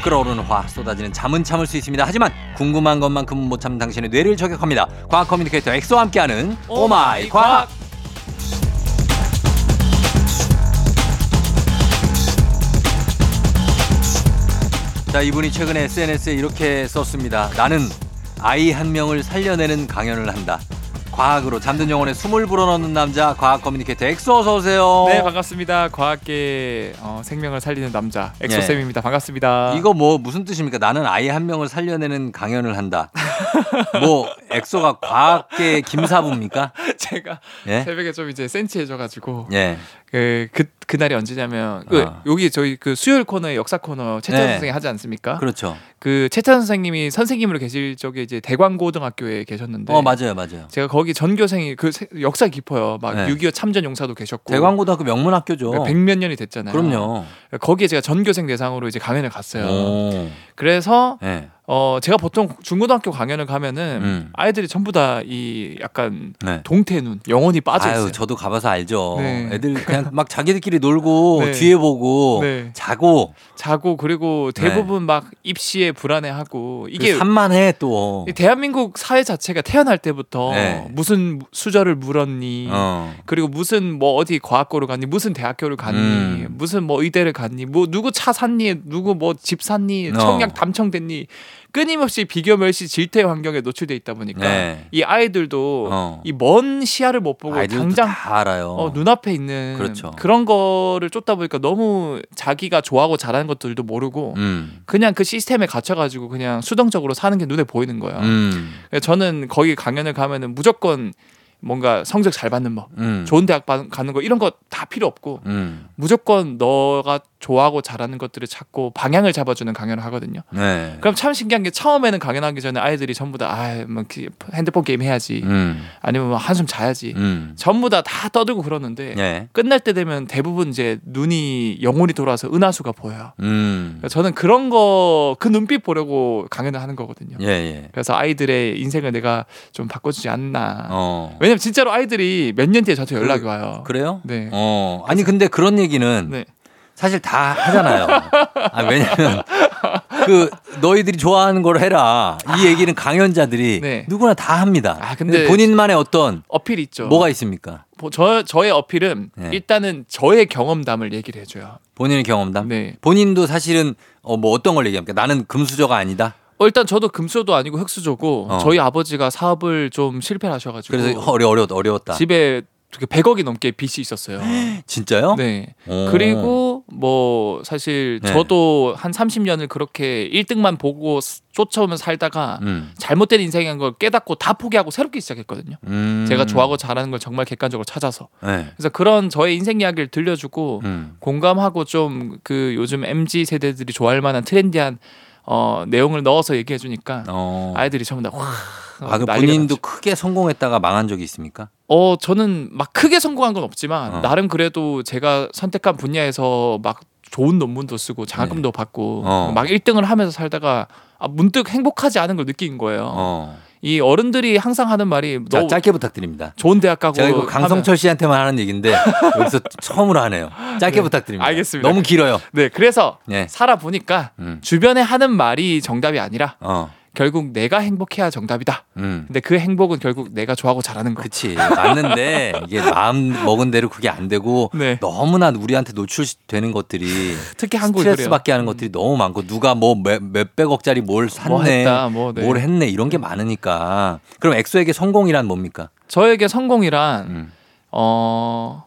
끓어오르는 화 쏟아지는 잠은 참을 수 있습니다. 하지만 궁금한 것만큼은 못 참는 당신의 뇌를 저격합니다. 과학 communicator 엑소와 함께하는 오마이 과학. 자 이분이 최근에 SNS에 이렇게 썼습니다. 나는 아이 한 명을 살려내는 강연을 한다. 과학으로 잠든 영혼에 숨을 불어넣는 남자 과학 communicator 엑소 어서 오세요. 네 반갑습니다. 과학계 어, 생명을 살리는 남자 엑소 쌤입니다. 반갑습니다. 이거 뭐 무슨 뜻입니까? 나는 아이 한 명을 살려내는 강연을 한다. 뭐 엑소가 과학계 김사부입니까? 제가 예? 새벽에 좀 이제 센치해져가지고 예. 그, 그 그날이 언제냐면 그 아. 여기 저희 그 수요일 코너에 역사 코너 최찬 네. 선생님 하지 않습니까? 그렇죠. 그 최찬 선생님이 선생님으로 계실 적에 이제 대광고등학교에 계셨는데 어 맞아요, 맞아요. 제가 거기 전교생이 그 세- 역사 깊어요. 막 네. 6.25 참전 용사도 계셨고 대광고등학교 명문학교죠. 백몇 년이 됐잖아요. 그럼요. 거기에 제가 전교생 대상으로 이제 강연을 갔어요. 오. 그래서 예. 어 제가 보통 중고등학교 강연을 가면은 음. 아이들이 전부 다 이 약간 네. 동태 눈 영혼이 빠져 있어요. 아유, 저도 가봐서 알죠. 네. 애들 그냥 막 자기들끼리 놀고 네. 뒤에 보고 네. 자고 자고 그리고 대부분 막 입시에 불안해하고 이게 이게 산만해 또. 이 대한민국 사회 자체가 태어날 때부터 네. 무슨 수저를 물었니 어. 그리고 무슨 뭐 어디 과학고를 갔니 무슨 대학교를 갔니 음. 무슨 뭐 의대를 갔니 뭐 누구 차 샀니 누구 뭐 집 샀니 어. 청약 당첨됐니 끊임없이 비교 멸시 질투의 환경에 노출돼 있다 보니까 네. 이 아이들도 어. 이먼 시야를 못 보고 당장 다 알아요. 어, 눈앞에 있는 그렇죠. 런 거를 쫓다 보니까 너무 자기가 좋아하고 잘하는 것들도 모르고 음. 그냥 그 시스템에 갇혀가지고 그냥 수동적으로 사는 게 눈에 보이는 거예요. 음. 저는 거기 강연을 가면은 무조건 뭔가 성적 잘 받는 법, 음. 좋은 대학 바- 가는 거 이런 거 다 필요 없고 음. 무조건 너가 좋아하고 잘하는 것들을 찾고 방향을 잡아주는 강연을 하거든요. 네. 그럼 참 신기한 게 처음에는 강연하기 전에 아이들이 전부 다 아, 뭐그 핸드폰 게임 해야지, 음. 아니면 뭐 한숨 자야지, 음. 전부 다 다 떠들고 그러는데 예. 끝날 때 되면 대부분 이제 눈이 영혼이 돌아서 은하수가 보여요. 음. 그러니까 저는 그런 거 그 눈빛 보려고 강연을 하는 거거든요. 예, 예. 그래서 아이들의 인생을 내가 좀 바꿔주지 않나. 어. 왜냐 면 진짜로 아이들이 몇 년 뒤에 저한테 연락이 와요. 그래요? 네. 어. 아니 근데 그런 얘기는 네. 사실 다 하잖아요. 아, 왜냐면 그 너희들이 좋아하는 걸 해라. 이 얘기는 강연자들이 네. 누구나 다 합니다. 아, 근데 본인만의 어떤 어필이 있죠. 뭐가 있습니까? 뭐저 저의 어필은 네. 일단은 저의 경험담을 얘기를 해줘요. 본인의 경험담. 네. 본인도 사실은 어, 뭐 어떤 걸 얘기합니까? 나는 금수저가 아니다. 어, 일단 저도 금수저도 아니고 흑수저고 어. 저희 아버지가 사업을 좀 실패를 하셔가지고 그래서 어려 어려 어려웠다. 집에 되게 100억이 넘게 빚이 있었어요. 진짜요? 네. 오. 그리고 뭐 사실 네. 저도 한 30년을 그렇게 1등만 보고 스- 쫓아오면서 살다가 음. 잘못된 인생인 걸 깨닫고 다 포기하고 새롭게 시작했거든요. 음. 제가 좋아하고 잘하는 걸 정말 객관적으로 찾아서. 네. 그래서 그런 저의 인생 이야기를 들려주고 음. 공감하고 좀 그 요즘 MZ 세대들이 좋아할 만한 트렌디한 어, 내용을 넣어서 얘기해 주니까 어. 아이들이 전부 다 와. 아, 그 본인도 났죠. 크게 성공했다가 망한 적이 있습니까? 어 저는 막 크게 성공한 건 없지만 어. 나름 그래도 제가 선택한 분야에서 막 좋은 논문도 쓰고 장학금도 받고 네. 어. 막 1등을 하면서 살다가 아, 문득 행복하지 않은 걸 느낀 거예요. 어. 이 어른들이 항상 하는 말이 자, 너 짧게 부탁드립니다. 좋은 대학 가고 제가 강성철 씨한테만 하는 얘기인데 여기서 처음으로 하네요. 짧게 네. 부탁드립니다. 알겠습니다. 너무 길어요. 네 그래서 네. 살아 보니까 음. 주변에 하는 말이 정답이 아니라 어. 결국 내가 행복해야 정답이다. 음. 근데 그 행복은 결국 내가 좋아하고 잘하는 거. 그치. 맞는데 이게 마음 먹은 대로 그게 안 되고 네. 너무나 우리한테 노출되는 것들이 특히 한국이 스트레스 그래요. 받게 하는 것들이 너무 많고 누가 뭐 몇, 몇백억짜리 뭘 샀네. 뭐 했다, 뭐, 네. 뭘 했네. 이런 게 많으니까. 그럼 엑소에게 성공이란 뭡니까? 저에게 성공이란 음. 어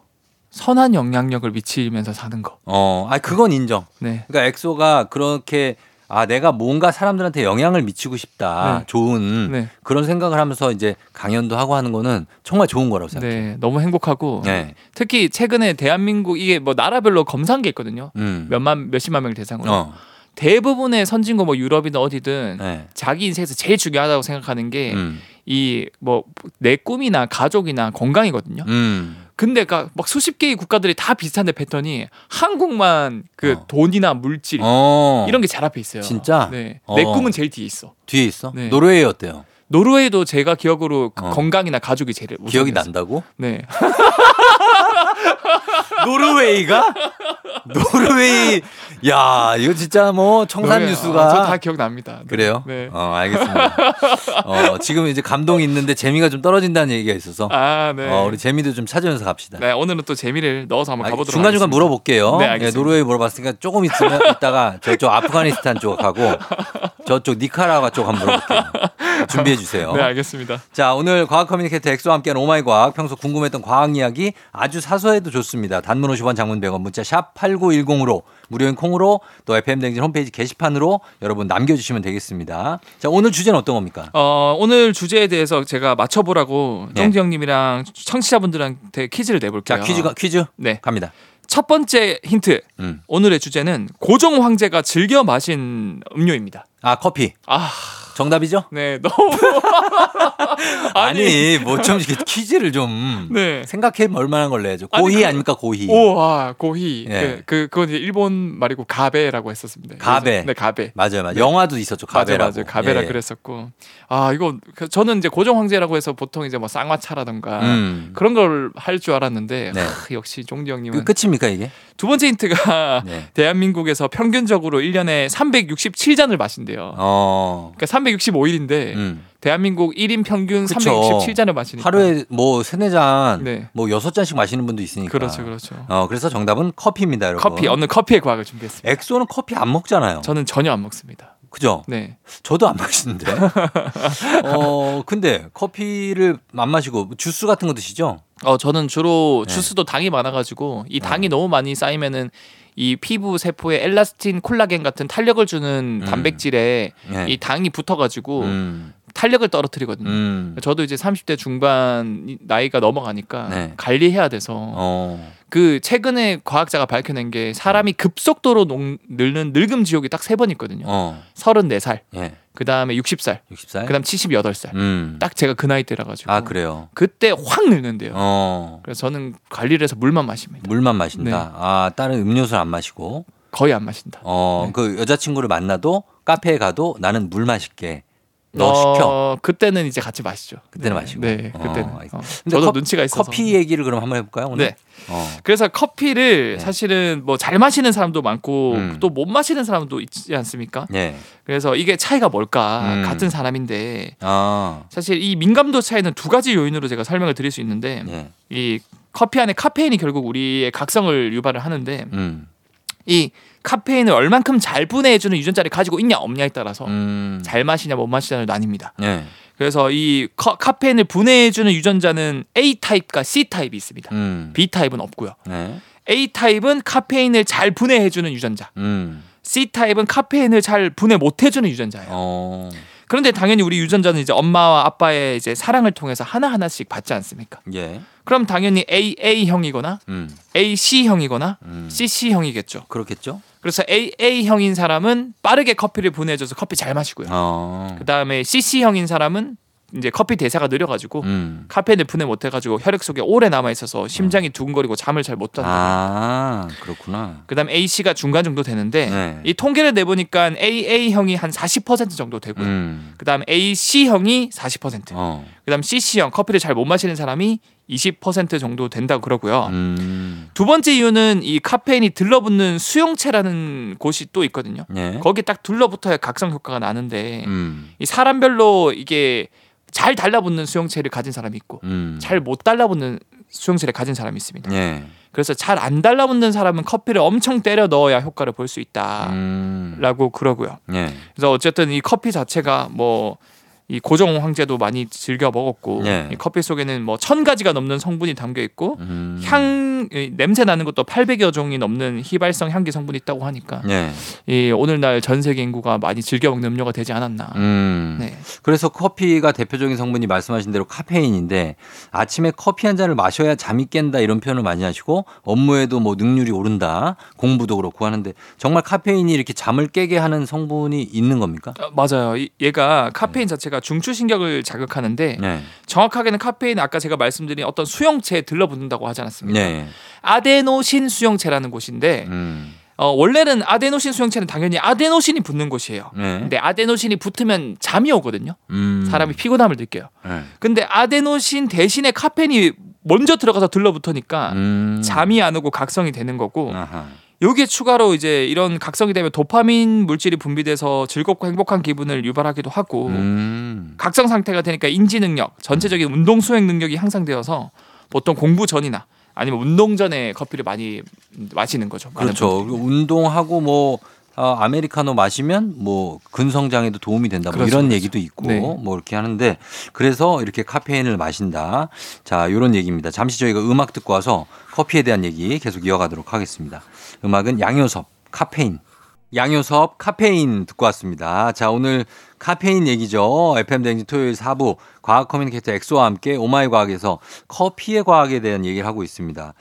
선한 영향력을 미치면서 사는 거. 어, 아 그건 인정. 네. 그러니까 엑소가 그렇게 아 내가 뭔가 사람들한테 영향을 미치고 싶다. 네. 좋은 네. 그런 생각을 하면서 이제 강연도 하고 하는 거는 정말 좋은 거라고 생각해요. 네, 너무 행복하고 네. 특히 최근에 대한민국 이게 뭐 나라별로 검사한 게 있거든요. 음. 몇만 몇십만 명을 대상으로 어. 대부분의 선진국 뭐 유럽이나 어디든 네. 자기 인생에서 제일 중요하다고 생각하는 게 음. 이뭐내 꿈이나 가족이나 건강이거든요. 음. 근데 가- 막 수십 개의 국가들이 다 비슷한데 패턴이 한국만 그 어. 돈이나 물질 어. 이런 게 잘 앞에 있어요. 진짜? 네. 어. 내 꿈은 제일 뒤에 있어. 뒤에 있어? 네. 노르웨이 어때요? 노르웨이도 제가 기억으로 그 어. 건강이나 가족이 제일 기억이. 난다고? 네. 노르웨이가? 노르웨이 야, 이거 진짜 뭐 청산 너무- 뉴스가 어, 저다 기억납니다. 네. 그래요? 네. 어, 알겠습니다. 어, 지금 이제 감동이 있는데 재미가 좀 떨어진다는 얘기가 있어서 아, 네. 어, 우리 재미도 좀 찾으면서 갑시다. 네, 오늘은 또 재미를 넣어서 한번 아, 가보도록 중간 중간 하겠습니다. 물어볼게요. 네, 예, 알겠습니다. 노르웨이 물어봤으니까 조금 있으면 이따가 저쪽 아프가니스탄 쪽하고 저쪽 니카라과 쪽 한번 물어볼게요. 준비해 주세요. 네, 알겠습니다. 자, 오늘 과학 communicator 엑소와 함께한 오마이 과학. 평소 궁금했던 과학 이야기 아주 사소해도 좋습니다. 단문 50원 장문 100원 문자 샵 8910으로 무료인 콩으로 또 FM댕진 홈페이지 게시판으로 여러분 남겨 주시면 되겠습니다. 자, 오늘 주제는 어떤 겁니까? 어, 오늘 주제에 대해서 제가 맞춰 보라고 네. 정지 형님이랑 청취자분들한테 퀴즈를 자, 내볼게요. 퀴즈, 퀴즈 네. 갑니다. 첫 번째 힌트. 음. 오늘의 주제는 고종 황제가 즐겨 마신 음료입니다. 아, 커피. 아, 정답이죠? 네, 너무 아니, 뭐좀 이렇게 퀴즈를 좀 네. 생각해 볼 만한 걸 내야죠. 아니, 고희 그- 아닙니까, 고희? 오와 고희. 예. 그, 그 그건 이제 일본 말이고 가베라고 했었습니다. 가베. 네, 가베. 맞아요, 맞아요. 영화도 있었죠, 맞아요, 가베라고. 맞아요. 가베라 예. 그랬었고. 아, 이거 그- 저는 이제 고종 황제라고 해서 보통 이제 뭐 쌍화차라던가 음. 그런 걸 할 줄 알았는데 네. 하, 역시 종지 형님은 그 끝입니까, 이게? 두 번째 힌트가 네. 대한민국에서 평균적으로 1년에 367잔을 마신대요. 어. 그러니까 365일인데 음. 대한민국 1인 평균 그쵸. 367잔을 마시니까 하루에 뭐 세네 잔, 네. 뭐 여섯 잔씩 마시는 분도 있으니까. 그렇죠, 그렇죠. 어, 그래서 정답은 커피입니다, 여러분. 커피 오늘 커피의 과학을 준비했습니다. 엑소는 커피 안 먹잖아요. 저는 전혀 안 먹습니다. 그죠? 네. 저도 안 마시는데. 어, 근데 커피를 안 마시고 주스 같은 거 드시죠? 어 저는 주로 네. 주스도 당이 많아가지고 이 당이 너무 많이 쌓이면은 이 피부 세포에 엘라스틴, 콜라겐 같은 탄력을 주는 음. 단백질에 네. 이 당이 붙어가지고 음. 탄력을 떨어뜨리거든요. 음. 저도 이제 30대 중반 이- 나이가 넘어가니까 네. 관리해야 돼서 어. 그 최근에 과학자가 밝혀낸 게 사람이 급속도로 녹, 늙는 늙음 지옥이 딱 세 번 있거든요. 어. 34살, 예. 그 다음에 60살, 60살? 그 다음 78살. 음. 딱 제가 그 나이 때라 가지고 아, 그래요. 그때 확 늙는데요. 어. 그래서 저는 관리를 해서 물만 마십니다. 물만 마신다. 네. 아, 다른 음료수는 안 마시고. 거의 안 마신다. 어, 네. 그 여자친구를 만나도 카페에 가도 나는 물 마실게. 너 시켜. 어, 그때는 이제 같이 마시죠. 그때는 네, 마시고. 네, 어, 그때는. 알겠습니다. 어. 근데 저도 커- 눈치가 있어서. 커피 얘기를 그럼 한번 해볼까요? 오늘? 네. 어. 그래서 커피를 네. 사실은 뭐 잘 마시는 사람도 많고 음. 또못 마시는 사람도 있지 않습니까? 네. 그래서 이게 차이가 뭘까? 음. 같은 사람인데 아. 사실 이 민감도 차이는 두 가지 요인으로 제가 설명을 드릴 수 있는데 네. 이 커피 안에 카페인이 결국 우리의 각성을 유발을 하는데 음. 이 카페인을 얼만큼 잘 분해해주는 유전자를 가지고 있냐 없냐에 따라서 음. 잘 마시냐 못 마시냐를 나뉩니다. 네. 그래서 이 커- 카페인을 분해해주는 유전자는 A 타입과 C 타입이 있습니다. 음. B 타입은 없고요. 네. A 타입은 카페인을 잘 분해해주는 유전자. 음. C 타입은 카페인을 잘 분해 못해주는 유전자예요. 어. 그런데 당연히 우리 유전자는 이제 엄마와 아빠의 이제 사랑을 통해서 하나 하나씩 받지 않습니까? 예. 그럼 당연히 AA 형이거나 음. AC 형이거나 음. CC 형이겠죠. 그렇겠죠? 그래서 AA 형인 사람은 빠르게 커피를 분해줘서 커피 잘 마시고요. 어. 그 다음에 CC 형인 사람은 이제 커피 대사가 느려가지고 음. 카페인을 분해 못해가지고 혈액 속에 오래 남아 있어서 심장이 두근거리고 잠을 잘 못 잔다. 아, 그렇구나. 그다음 AC가 중간 정도 되는데 네. 이 통계를 내보니까 AA 형이 한 40% 정도 되고요. 음. 그다음 AC 형이 40%. 어. 그다음 CC 형 커피를 잘 못 마시는 사람이 20% 정도 된다고 그러고요. 음. 두 번째 이유는 이 카페인이 들러붙는 수용체라는 곳이 또 있거든요. 예. 거기 딱 둘러붙어야 각성 효과가 나는데 음. 이 사람별로 이게 잘 달라붙는 수용체를 가진 사람이 있고 음. 잘못 달라붙는 수용체를 가진 사람이 있습니다. 예. 그래서 잘 안 달라붙는 사람은 커피를 엄청 때려 넣어야 효과를 볼 수 있다라고 음. 그러고요. 예. 그래서 어쨌든 이 커피 자체가 뭐 이 고종 황제도 많이 즐겨 먹었고 네. 이 커피 속에는 뭐 천 가지가 넘는 성분이 담겨 있고 음. 향 이, 냄새 나는 것도 800여 종이 넘는 휘발성 향기 성분이 있다고 하니까 예. 이 오늘날 전 세계 인구가 많이 즐겨 먹는 음료가 되지 않았나. 음. 네. 그래서 커피가 대표적인 성분이 말씀하신 대로 카페인인데 아침에 커피 한 잔을 마셔야 잠이 깬다 이런 표현을 많이 하시고 업무에도 뭐 능률이 오른다 공부도 그렇고 하는데 정말 카페인이 이렇게 잠을 깨게 하는 성분이 있는 겁니까? 어, 맞아요. 이- 얘가 카페인 자체가 중추신경을 자극하는데 네. 정확하게는 카페인은 아까 제가 말씀드린 어떤 수용체에 들러붙는다고 하지 않았습니까? 네. 아데노신 수용체라는 곳인데 음. 어, 원래는 아데노신 수용체는 당연히 아데노신이 붙는 곳이에요. 네. 근데 아데노신이 붙으면 잠이 오거든요. 음. 사람이 피곤함을 느껴요. 네. 근데 아데노신 대신에 카페인이 먼저 들어가서 들러붙으니까 음. 잠이 안 오고 각성이 되는 거고 아하. 여기에 추가로 이제 이런 각성이 되면 도파민 물질이 분비돼서 즐겁고 행복한 기분을 유발하기도 하고 음. 각성 상태가 되니까 인지 능력, 전체적인 운동 수행 능력이 향상되어서 보통 공부 전이나 아니면 운동 전에 커피를 많이 마시는 거죠. 그렇죠. 운동하고 뭐 아, 아메리카노 마시면 뭐 근성장에도 도움이 된다. 뭐 그렇죠, 이런 그렇죠. 얘기도 있고 네. 뭐 이렇게 하는데 그래서 이렇게 카페인을 마신다. 자, 요런 얘기입니다. 잠시 저희가 음악 듣고 와서 커피에 대한 얘기 계속 이어가도록 하겠습니다. 음악은 양효섭 카페인. 양효섭 카페인 듣고 왔습니다. 자, 오늘 카페인 얘기죠. FM 대행진 토요일 4부 과학 communicator 엑소와 함께 오마이 과학에서 커피의 과학에 대한 얘기를 하고 있습니다.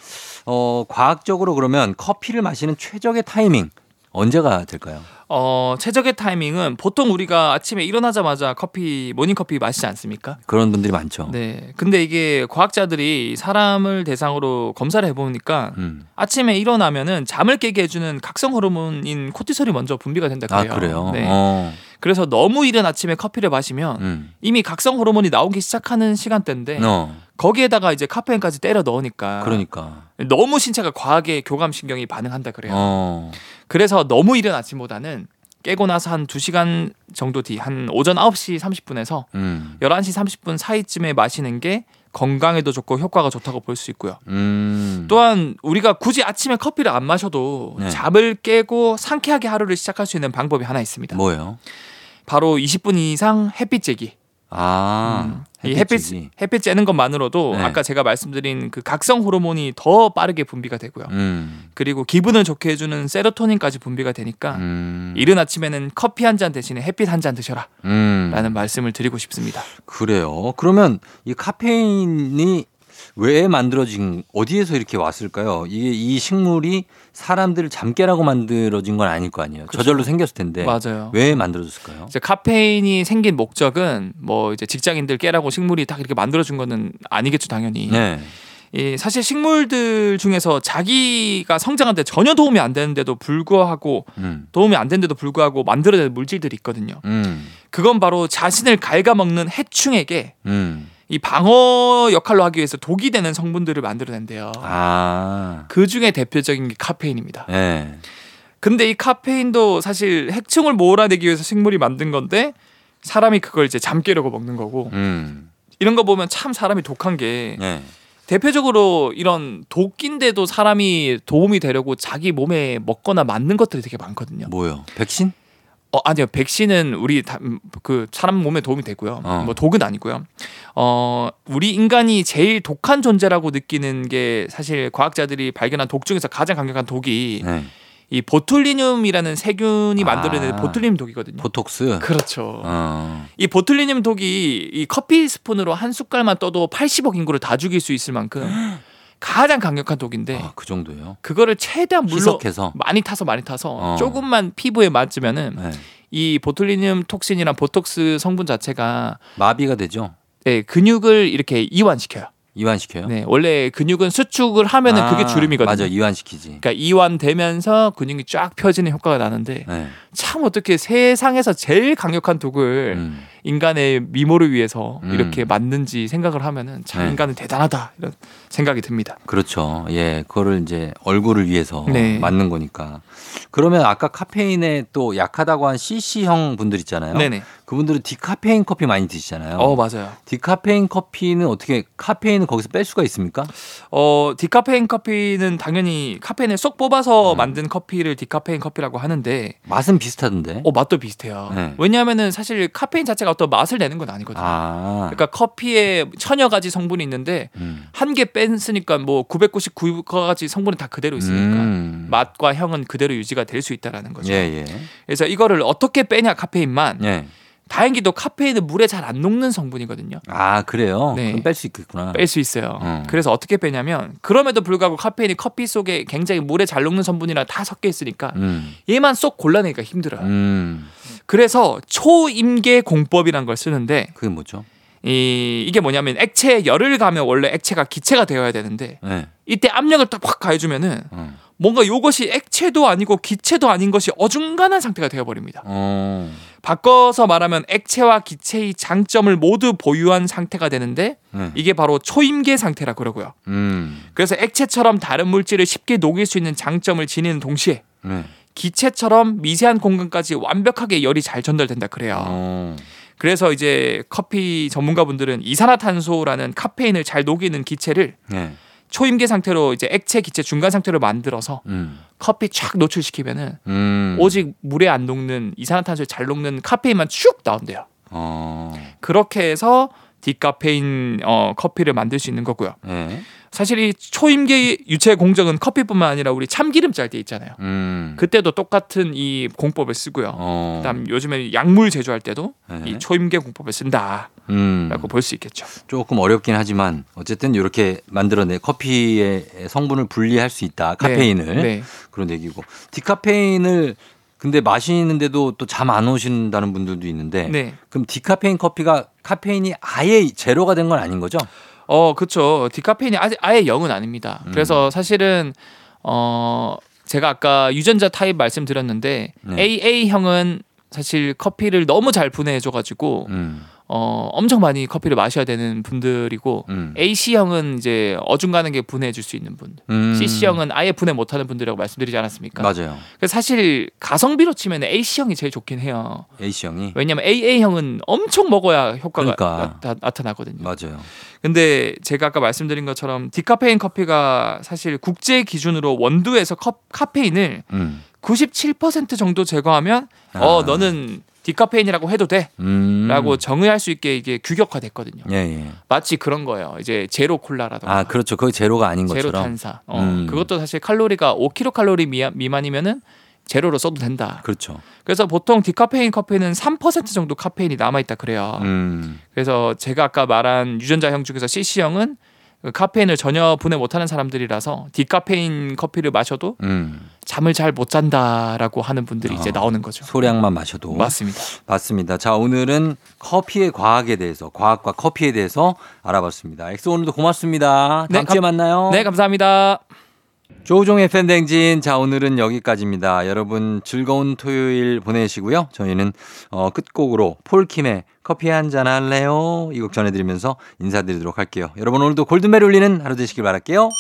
어, 과학적으로 그러면 커피를 마시는 최적의 타이밍 언제가 될까요? 어, 최적의 타이밍은 보통 우리가 아침에 일어나자마자 커피 모닝 커피 마시지 않습니까? 그런 분들이 많죠. 네. 근데 이게 과학자들이 사람을 대상으로 검사를 해 보니까 음. 아침에 일어나면은 잠을 깨게 해 주는 각성 호르몬인 코티솔이 먼저 분비가 된다 아, 그래요. 그래요? 네. 어. 그래서 너무 이른 아침에 커피를 마시면 음. 이미 각성 호르몬이 나오기 시작하는 시간대인데 어. 거기에다가 이제 카페인까지 때려 넣으니까 그러니까. 너무 신체가 과하게 교감 신경이 반응한다 그래요. 어. 그래서 너무 이른 아침보다는 깨고 나서 한 2시간 정도 뒤 한 오전 9시 30분에서 음. 11시 30분 사이쯤에 마시는 게 건강에도 좋고 효과가 좋다고 볼 수 있고요. 음. 또한 우리가 굳이 아침에 커피를 안 마셔도 네. 잠을 깨고 상쾌하게 하루를 시작할 수 있는 방법이 하나 있습니다. 뭐예요? 바로 20분 이상 햇빛 쬐기. 아. 음. 이 햇빛. 햇빛 쬐는 것만으로도 네. 아까 제가 말씀드린 그 각성 호르몬이 더 빠르게 분비가 되고요. 음. 그리고 기분을 좋게 해주는 세로토닌까지 분비가 되니까 음. 이른 아침에는 커피 한 잔 대신에 햇빛 한 잔 드셔라 음. 라는 말씀을 드리고 싶습니다. 그래요. 그러면 이 카페인이 왜 만들어진 어디에서 이렇게 왔을까요? 이게 이 식물이 사람들을 잠 깨라고 만들어진 건 아닐 거 아니에요. 저절로 생겼을 텐데 맞아요. 왜 만들어졌을까요? 이제 카페인이 생긴 목적은 뭐 이제 직장인들 깨라고 식물이 딱 이렇게 만들어준 거는 아니겠죠 당연히. 네. 이 사실 식물들 중에서 자기가 성장하는데 전혀 도움이 안 되는데도 불구하고 음. 도움이 안 되는데도 불구하고 만들어낸 물질들이 있거든요. 음. 그건 바로 자신을 갉아먹는 해충에게 음. 이 방어 역할로 하기 위해서 독이 되는 성분들을 만들어낸대요. 아. 그 중에 대표적인 게 카페인입니다. 네. 근데 이 카페인도 사실 해충을 몰아내기 위해서 식물이 만든 건데 사람이 그걸 이제 잠 깨려고 먹는 거고 음. 이런 거 보면 참 사람이 독한 게 네. 대표적으로 이런 독인데도 사람이 도움이 되려고 자기 몸에 먹거나 맞는 것들이 되게 많거든요. 뭐요? 백신? 어 아니요 백신은 우리 다, 음, 그 사람 몸에 도움이 되고요. 어. 뭐 독은 아니고요. 어 우리 인간이 제일 독한 존재라고 느끼는 게 사실 과학자들이 발견한 독 중에서 가장 강력한 독이 네. 이 보툴리늄이라는 세균이 만들어내는 아. 보툴리늄 독이거든요. 보톡스. 그렇죠. 어. 이 보툴리늄 독이 이 커피 스푼으로 한 숟갈만 떠도 80억 인구를 다 죽일 수 있을 만큼 가장 강력한 독인데 아, 그 정도요. 그거를 최대한 물로 희석해서. 많이 타서 많이 타서 어. 조금만 피부에 맞으면은 네. 이 보툴리늄 톡신이랑 보톡스 성분 자체가 마비가 되죠. 네, 근육을 이렇게 이완시켜요. 이완시켜요. 네, 원래 근육은 수축을 하면은 그게 아, 주름이거든요. 맞아, 이완시키지. 그러니까 이완되면서 근육이 쫙 펴지는 효과가 나는데 네. 참 어떻게 세상에서 제일 강력한 독을 음. 인간의 미모를 위해서 음. 이렇게 만든지 생각을 하면은 참 네. 인간은 대단하다 이런 생각이 듭니다. 그렇죠. 예, 그거를 이제 얼굴을 위해서 네. 맞는 거니까. 그러면 아까 카페인에 또 약하다고 한 CC형 분들 있잖아요. 네네. 그분들은 디카페인 커피 많이 드시잖아요. 어 맞아요. 디카페인 커피는 어떻게 카페인을 거기서 뺄 수가 있습니까? 어 디카페인 커피는 당연히 카페인을 쏙 뽑아서 음. 만든 커피를 디카페인 커피라고 하는데 맛은 비슷하던데. 어 맛도 비슷해요. 네. 왜냐하면은 사실 카페인 자체가 어떤 맛을 내는 건 아니거든요. 아. 그러니까 커피에 천여 가지 성분이 있는데 음. 한개 뺐으니까 뭐 999가지 성분이 다 그대로 있으니까 음. 맛과 향은 그대로 유지가 될 수 있다라는 거죠. 예, 예. 그래서 이거를 어떻게 빼냐 카페인만 예. 다행히도 카페인은 물에 잘 안 녹는 성분이거든요. 아, 그래요? 네. 그럼 뺄 수 있겠구나. 뺄 수 있어요. 음. 그래서 어떻게 빼냐면 그럼에도 불구하고 카페인이 커피 속에 굉장히 물에 잘 녹는 성분이랑 다 섞여 있으니까 음. 얘만 쏙 골라내기가 힘들어요. 음. 그래서 초임계 공법이란 걸 쓰는데 그게 뭐죠? 이 이게 뭐냐면 액체에 열을 가면 원래 액체가 기체가 되어야 되는데 예. 이때 압력을 딱 확 가해주면은 어. 뭔가 요것이 액체도 아니고 기체도 아닌 것이 어중간한 상태가 되어버립니다. 어. 바꿔서 말하면 액체와 기체의 장점을 모두 보유한 상태가 되는데 네. 이게 바로 초임계 상태라 그러고요. 음. 그래서 액체처럼 다른 물질을 쉽게 녹일 수 있는 장점을 지니는 동시에 네. 기체처럼 미세한 공간까지 완벽하게 열이 잘 전달된다 그래요. 어. 그래서 이제 커피 전문가분들은 이산화탄소라는 카페인을 잘 녹이는 기체를 네. 초임계 상태로 이제 액체 기체 중간 상태로 만들어서 음. 커피 쫙 노출시키면은 음. 오직 물에 안 녹는 이산화탄소를 잘 녹는 카페인만 쭉 나온대요. 어. 그렇게 해서 디카페인 어, 커피를 만들 수 있는 거고요. 네. 사실 이 초임계 유체 공정은 커피뿐만 아니라 우리 참기름 짤 때 있잖아요. 음. 그때도 똑같은 이 공법을 쓰고요. 어. 그다음 요즘에 약물 제조할 때도 네. 이 초임계 공법을 쓴다라고 음. 볼수 있겠죠. 조금 어렵긴 하지만 어쨌든 이렇게 만들어내 커피의 성분을 분리할 수 있다. 카페인을 네. 네. 그런 얘기고 디카페인을 근데 마시는데도 또 잠 안 오신다는 분들도 있는데 네. 그럼 디카페인 커피가 카페인이 아예 제로가 된 건 아닌 거죠? 어, 그렇죠. 디카페인이 아예, 아예 0은 아닙니다. 음. 그래서 사실은 어 제가 아까 유전자 타입 말씀드렸는데 네. AA형은 사실 커피를 너무 잘 분해해 줘 가지고 음. 어 엄청 많이 커피를 마셔야 되는 분들이고 음. AC형은 이제 어중간하게 분해해 줄 수 있는 분. 음. CC형은 아예 분해 못 하는 분들이라고 말씀드리지 않았습니까? 맞아요. 그래서 사실 가성비로 치면 AC형이 제일 좋긴 해요. A씨 형이 왜냐면 AA형은 엄청 먹어야 효과가 그러니까. 나, 나 타나거든요. 맞아요. 근데 제가 아까 말씀드린 것처럼 디카페인 커피가 사실 국제 기준으로 원두에서 컵, 카페인을 음. 97% 정도 제거하면 어 아. 너는 디카페인이라고 해도 돼라고 음. 정의할 수 있게 이게 규격화됐거든요. 예, 예. 마치 그런 거예요. 이제 제로 콜라라던가 아, 그렇죠. 거기 제로가 아닌 제로 것처럼. 탄산. 어, 음. 그것도 사실 칼로리가 5kcal 미, 미만이면은 제로로 써도 된다. 그렇죠. 그래서 보통 디카페인 커피는 3% 정도 카페인이 남아 있다 그래요. 음. 그래서 제가 아까 말한 유전자형 중에서 CC형은 그 카페인을 전혀 분해 못하는 사람들이라서 디카페인 커피를 마셔도 음. 잠을 잘 못 잔다라고 하는 분들이 이제 아, 나오는 거죠. 소량만 마셔도 맞습니다. 맞습니다. 자, 오늘은 커피의 과학에 대해서, 과학과 커피에 대해서 알아봤습니다. 엑소 오늘도 고맙습니다. 네, 다음 주에 감- 만나요. 네, 감사합니다. 조우종의 팬댕진. 자, 오늘은 여기까지입니다. 여러분 즐거운 토요일 보내시고요. 저희는 어, 끝곡으로 폴킴의 커피 한 잔 할래요? 이 곡 전해드리면서 인사드리도록 할게요. 여러분 오늘도 골든벨 울리는 하루 되시길 바랄게요.